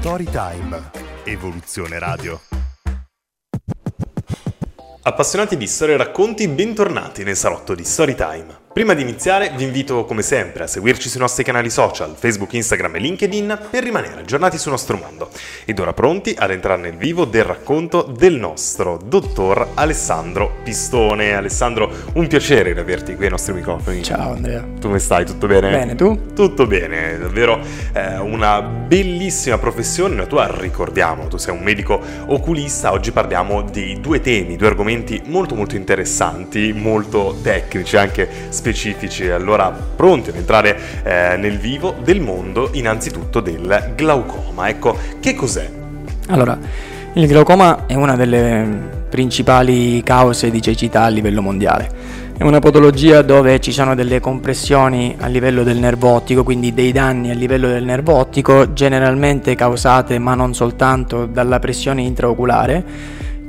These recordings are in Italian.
Storytime. Evoluzione Radio. Appassionati di storie e racconti, bentornati nel salotto di Storytime. Prima di iniziare vi invito come sempre a seguirci sui nostri canali social, Facebook, Instagram e LinkedIn per rimanere aggiornati sul nostro mondo. Ed ora pronti ad entrare nel vivo del racconto del nostro dottor Alessandro Pistone. Alessandro, un piacere averti qui ai nostri microfoni. Ciao Andrea. Come stai? Tutto bene? Bene, tu? Tutto bene, davvero eh, una bellissima professione. La tua ricordiamo, tu sei un medico oculista. Oggi parliamo di due temi, due argomenti molto molto interessanti, molto tecnici, anche specifici. Allora, pronti ad entrare eh, nel vivo del mondo, innanzitutto del glaucoma. Ecco, che cos'è? Allora, il glaucoma è una delle principali cause di cecità a livello mondiale. È una patologia dove ci sono delle compressioni a livello del nervo ottico, quindi dei danni a livello del nervo ottico, generalmente causate ma non soltanto dalla pressione intraoculare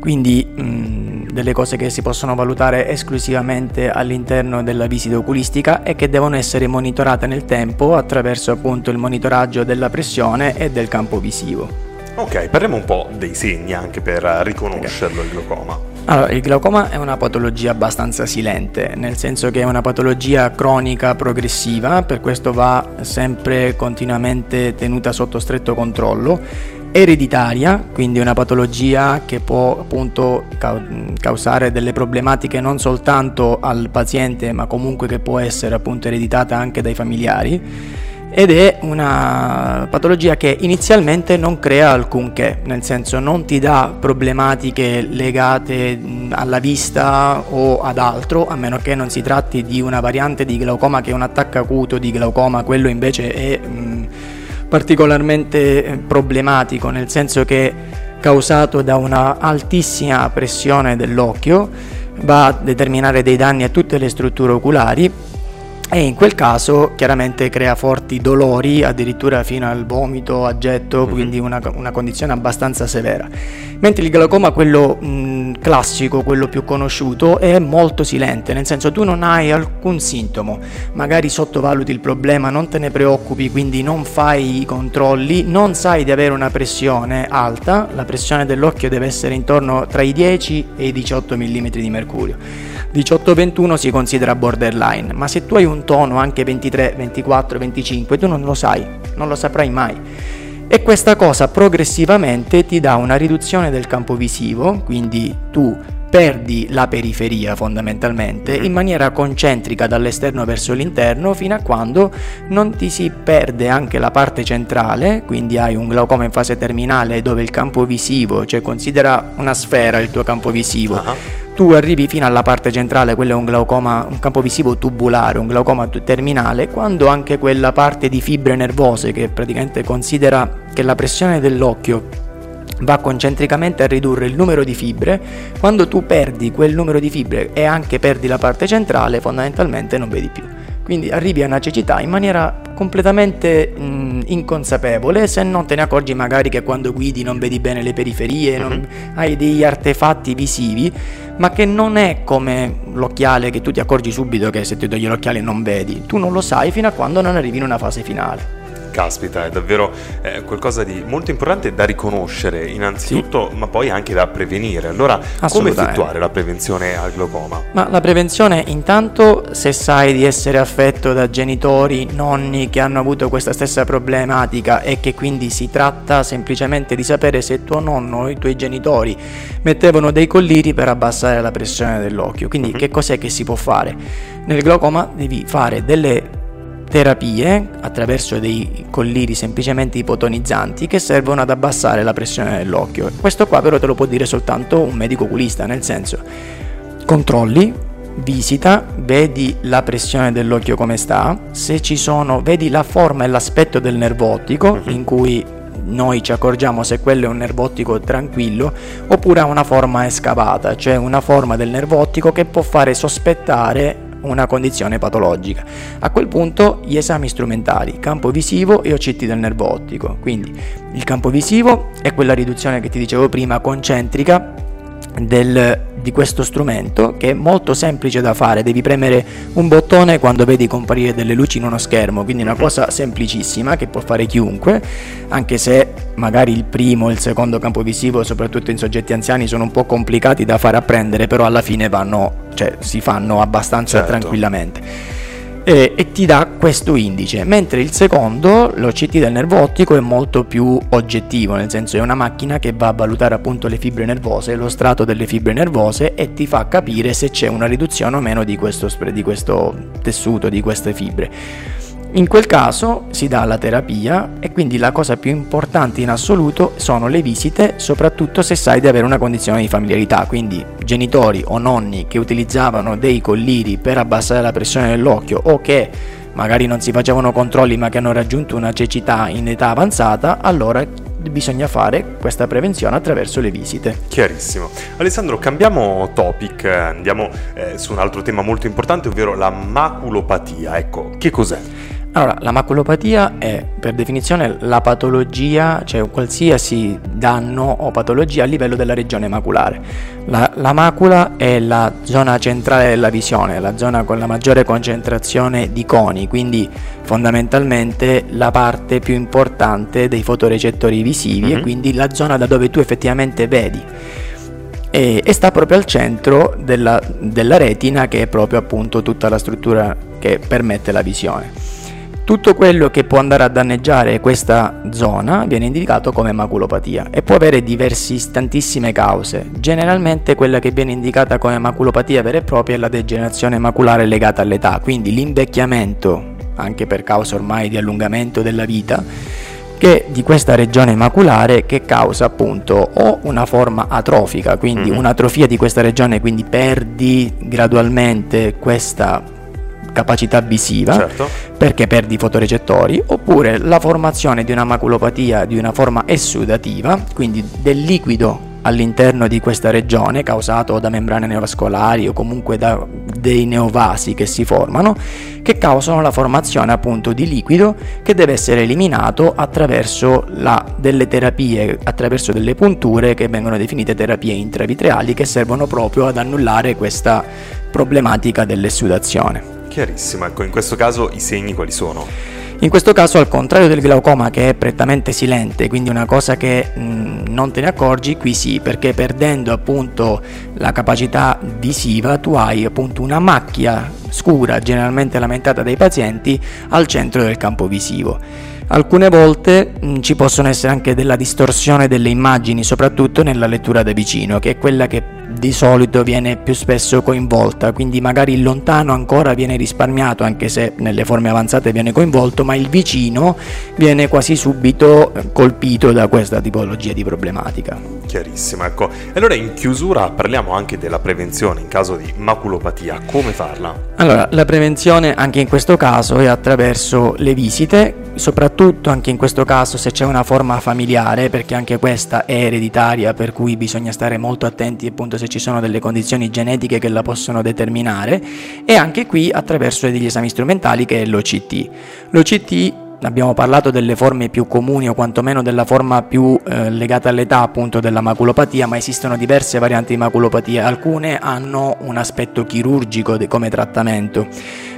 quindi mh, delle cose che si possono valutare esclusivamente all'interno della visita oculistica e che devono essere monitorate nel tempo attraverso appunto il monitoraggio della pressione e del campo visivo. Ok, parliamo un po' dei segni anche per riconoscerlo il glaucoma. Allora, il glaucoma è una patologia abbastanza silente, nel senso che è una patologia cronica progressiva, per questo va sempre continuamente tenuta sotto stretto controllo ereditaria, quindi una patologia che può appunto causare delle problematiche non soltanto al paziente, ma comunque che può essere appunto ereditata anche dai familiari. Ed è una patologia che inizialmente non crea alcunché, nel senso non ti dà problematiche legate alla vista o ad altro, a meno che non si tratti di una variante di glaucoma che è un attacco acuto di glaucoma, quello invece è particolarmente eh, problematico, nel senso che causato da una altissima pressione dell'occhio va a determinare dei danni a tutte le strutture oculari e in quel caso chiaramente crea forti dolori, addirittura fino al vomito a getto, mm-hmm. quindi una, una, condizione abbastanza severa. Mentre il glaucoma, quello mh, classico, quello più conosciuto, è molto silente, nel senso tu non hai alcun sintomo, magari sottovaluti il problema, non te ne preoccupi, quindi non fai i controlli, non sai di avere una pressione alta, la pressione dell'occhio deve essere intorno tra i 10 e i 18 mm di mercurio. 18-21 si considera borderline, ma se tu hai un tono anche 23, 24, 25, tu non lo sai, non lo saprai mai. E questa cosa progressivamente ti dà una riduzione del campo visivo, quindi tu perdi la periferia fondamentalmente in maniera concentrica dall'esterno verso l'interno fino a quando non ti si perde anche la parte centrale, quindi hai un glaucoma in fase terminale dove il campo visivo, cioè considera una sfera il tuo campo visivo. Uh-huh tu arrivi fino alla parte centrale, quello è un glaucoma, un campo visivo tubulare, un glaucoma terminale, quando anche quella parte di fibre nervose che praticamente considera che la pressione dell'occhio va concentricamente a ridurre il numero di fibre, quando tu perdi quel numero di fibre e anche perdi la parte centrale, fondamentalmente non vedi più. Quindi arrivi a una cecità in maniera completamente mh, inconsapevole, se non te ne accorgi magari che quando guidi non vedi bene le periferie, non, mhm. hai degli artefatti visivi, ma che non è come l'occhiale che tu ti accorgi subito che se ti togli l'occhiale non vedi, tu non lo sai fino a quando non arrivi in una fase finale. Caspita, è davvero eh, qualcosa di molto importante da riconoscere innanzitutto, sì. ma poi anche da prevenire. Allora, come effettuare la prevenzione al glaucoma? Ma la prevenzione intanto se sai di essere affetto da genitori, nonni che hanno avuto questa stessa problematica e che quindi si tratta semplicemente di sapere se tuo nonno o i tuoi genitori mettevano dei colliri per abbassare la pressione dell'occhio. Quindi uh-huh. che cos'è che si può fare? Nel glaucoma devi fare delle terapie attraverso dei colliri semplicemente ipotonizzanti che servono ad abbassare la pressione dell'occhio. Questo qua però te lo può dire soltanto un medico oculista, nel senso controlli, visita, vedi la pressione dell'occhio come sta, se ci sono, vedi la forma e l'aspetto del nervo ottico mhm. in cui noi ci accorgiamo se quello è un nervo ottico tranquillo oppure ha una forma escavata, cioè una forma del nervo ottico che può fare sospettare una condizione patologica. A quel punto gli esami strumentali, campo visivo e OCT del nervo ottico. Quindi il campo visivo è quella riduzione che ti dicevo prima concentrica del, di questo strumento che è molto semplice da fare, devi premere un bottone quando vedi comparire delle luci in uno schermo, quindi una cosa semplicissima che può fare chiunque, anche se magari il primo e il secondo campo visivo, soprattutto in soggetti anziani, sono un po' complicati da fare apprendere, però alla fine vanno, cioè, si fanno abbastanza certo. tranquillamente e, e, ti dà questo indice, mentre il secondo, l'OCT del nervo ottico, è molto più oggettivo, nel senso è una macchina che va a valutare appunto le fibre nervose, lo strato delle fibre nervose e ti fa capire se c'è una riduzione o meno di questo, di questo tessuto, di queste fibre. In quel caso si dà la terapia e quindi la cosa più importante in assoluto sono le visite, soprattutto se sai di avere una condizione di familiarità, quindi genitori o nonni che utilizzavano dei colliri per abbassare la pressione dell'occhio o che magari non si facevano controlli ma che hanno raggiunto una cecità in età avanzata, allora bisogna fare questa prevenzione attraverso le visite. Chiarissimo. Alessandro, cambiamo topic, andiamo eh, su un altro tema molto importante, ovvero la maculopatia. Ecco, che cos'è? Allora, la maculopatia è per definizione la patologia, cioè qualsiasi danno o patologia a livello della regione maculare. La, la, macula è la zona centrale della visione, la zona con la maggiore concentrazione di coni, quindi fondamentalmente la parte più importante dei fotorecettori visivi mm-hmm. e quindi la zona da dove tu effettivamente vedi. E, e sta proprio al centro della, della retina che è proprio appunto tutta la struttura che permette la visione. Tutto quello che può andare a danneggiare questa zona viene indicato come maculopatia e può avere diversi, tantissime cause. Generalmente quella che viene indicata come maculopatia vera e propria è la degenerazione maculare legata all'età, quindi l'invecchiamento, anche per causa ormai di allungamento della vita, che di questa regione maculare che causa appunto o una forma atrofica, quindi mm-hmm. un'atrofia di questa regione, quindi perdi gradualmente questa capacità visiva certo. perché perdi i fotorecettori oppure la formazione di una maculopatia di una forma essudativa quindi del liquido all'interno di questa regione causato da membrane neovascolari o comunque da dei neovasi che si formano che causano la formazione appunto di liquido che deve essere eliminato attraverso la, delle terapie attraverso delle punture che vengono definite terapie intravitreali che servono proprio ad annullare questa problematica dell'essudazione Chiarissimo, ecco, in questo caso i segni quali sono? In questo caso, al contrario del glaucoma che è prettamente silente, quindi una cosa che mh, non te ne accorgi, qui sì, perché perdendo appunto la capacità visiva tu hai appunto una macchia scura, generalmente lamentata dai pazienti, al centro del campo visivo. Alcune volte mh, ci possono essere anche della distorsione delle immagini, soprattutto nella lettura da vicino, che è quella che di solito viene più spesso coinvolta, quindi magari il lontano ancora viene risparmiato anche se nelle forme avanzate viene coinvolto, ma il vicino viene quasi subito colpito da questa tipologia di problematica. Chiarissimo, ecco. Allora in chiusura parliamo anche della prevenzione in caso di maculopatia, come farla? Allora, la prevenzione anche in questo caso è attraverso le visite, soprattutto anche in questo caso se c'è una forma familiare, perché anche questa è ereditaria, per cui bisogna stare molto attenti appunto se ci sono delle condizioni genetiche che la possono determinare, e anche qui attraverso degli esami strumentali che è l'OCT. L'OCT abbiamo parlato delle forme più comuni o quantomeno della forma più eh, legata all'età appunto della maculopatia, ma esistono diverse varianti di maculopatia, alcune hanno un aspetto chirurgico de- come trattamento,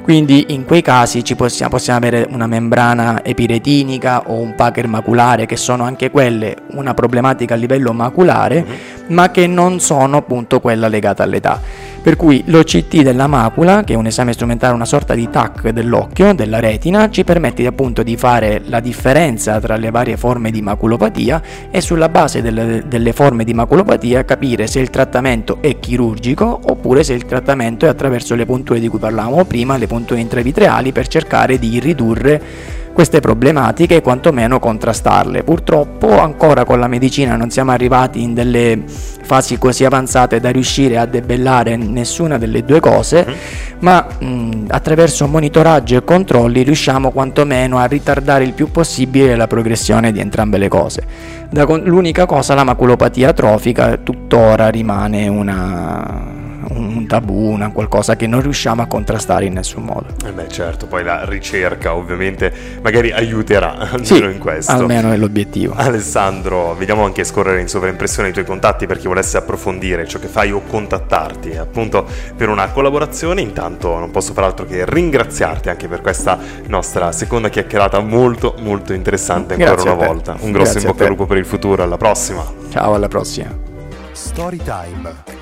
quindi in quei casi ci possiamo, possiamo avere una membrana epiretinica o un packer maculare che sono anche quelle una problematica a livello maculare, mm-hmm. Ma che non sono appunto quella legata all'età. Per cui l'OCT della macula, che è un esame strumentale, una sorta di TAC dell'occhio, della retina, ci permette appunto di fare la differenza tra le varie forme di maculopatia e sulla base delle, delle forme di maculopatia capire se il trattamento è chirurgico oppure se il trattamento è attraverso le punture di cui parlavamo prima, le punture intravitreali, per cercare di ridurre queste problematiche e quantomeno contrastarle. Purtroppo ancora con la medicina non siamo arrivati in delle fasi così avanzate da riuscire a debellare nessuna delle due cose, mm. ma mh, attraverso monitoraggio e controlli riusciamo quantomeno a ritardare il più possibile la progressione di entrambe le cose. Da, l'unica cosa, la maculopatia atrofica, tuttora rimane una un tabù, una qualcosa che non riusciamo a contrastare in nessun modo. Eh beh, certo, poi la ricerca ovviamente magari aiuterà almeno sì, in questo. Almeno è l'obiettivo. Alessandro, vediamo anche scorrere in sovraimpressione i tuoi contatti per chi volesse approfondire ciò che fai o contattarti appunto per una collaborazione. Intanto non posso far altro che ringraziarti anche per questa nostra seconda chiacchierata molto molto interessante ancora Grazie una volta. Un grosso Grazie in bocca al lupo per il futuro, alla prossima. Ciao, alla prossima. Storytime